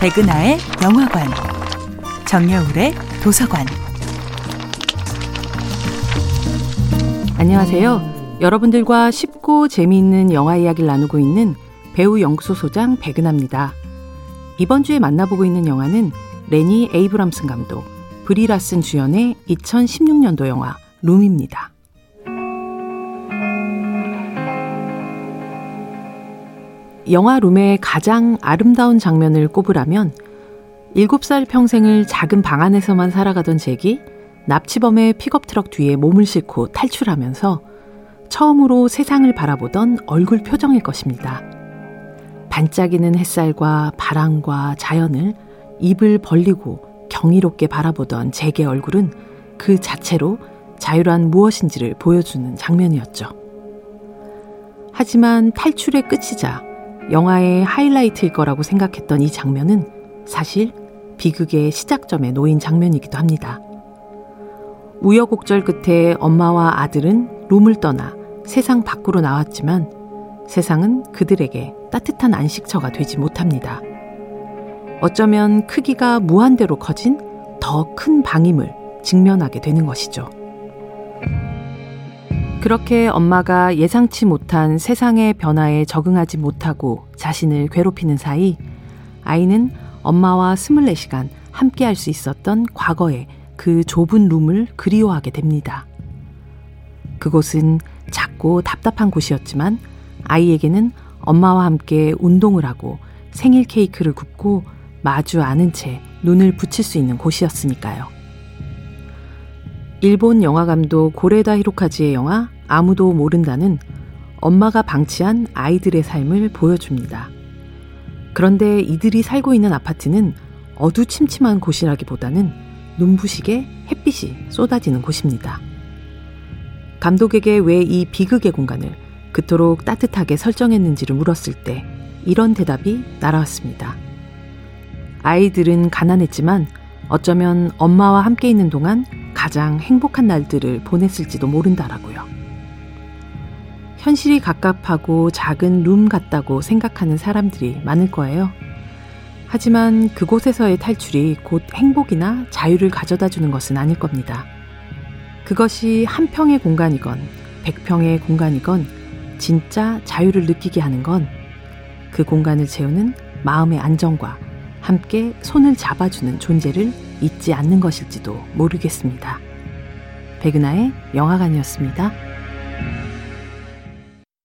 백은하의 영화관, 정여울의 도서관. 안녕하세요. 여러분들과 쉽고 재미있는 영화 이야기를 나누고 있는 배우 영수소장 백은하입니다. 이번 주에 만나보고 있는 영화는 레니 에이브람슨 감독, 브리라슨 주연의 2016년도 영화 룸입니다. 영화 룸의 가장 아름다운 장면을 꼽으라면 7살 평생을 작은 방 안에서만 살아가던 잭이 납치범의 픽업트럭 뒤에 몸을 싣고 탈출하면서 처음으로 세상을 바라보던 얼굴 표정일 것입니다. 반짝이는 햇살과 바람과 자연을 입을 벌리고 경이롭게 바라보던 잭의 얼굴은 그 자체로 자유란 무엇인지를 보여주는 장면이었죠. 하지만 탈출의 끝이자 영화의 하이라이트일 거라고 생각했던 이 장면은 사실 비극의 시작점에 놓인 장면이기도 합니다. 우여곡절 끝에 엄마와 아들은 룸을 떠나 세상 밖으로 나왔지만 세상은 그들에게 따뜻한 안식처가 되지 못합니다. 어쩌면 크기가 무한대로 커진 더 큰 방임을 직면하게 되는 것이죠. 그렇게 엄마가 예상치 못한 세상의 변화에 적응하지 못하고 자신을 괴롭히는 사이 아이는 엄마와 24시간 함께 할 수 있었던 과거의 그 좁은 룸을 그리워하게 됩니다. 그곳은 작고 답답한 곳이었지만 아이에게는 엄마와 함께 운동을 하고 생일 케이크를 굽고 마주 않은 채 눈을 붙일 수 있는 곳이었으니까요. 일본 영화감독 고레다 히로카즈의 영화 아무도 모른다는 엄마가 방치한 아이들의 삶을 보여줍니다. 그런데 이들이 살고 있는 아파트는 어두침침한 곳이라기보다는 눈부시게 햇빛이 쏟아지는 곳입니다. 감독에게 왜 이 비극의 공간을 그토록 따뜻하게 설정했는지를 물었을 때 이런 대답이 날아왔습니다. 아이들은 가난했지만 어쩌면 엄마와 함께 있는 동안 가장 행복한 날들을 보냈을지도 모른다라고요. 현실이 갑갑하고 작은 룸 같다고 생각하는 사람들이 많을 거예요. 하지만 그곳에서의 탈출이 곧 행복이나 자유를 가져다 주는 것은 아닐 겁니다. 그것이 한 평의 공간이건 백 평의 공간이건 진짜 자유를 느끼게 하는 건 그 공간을 채우는 마음의 안정과 함께 손을 잡아주는 존재를 잊지 않는 것일지도 모르겠습니다. 백은하의 영화관이었습니다.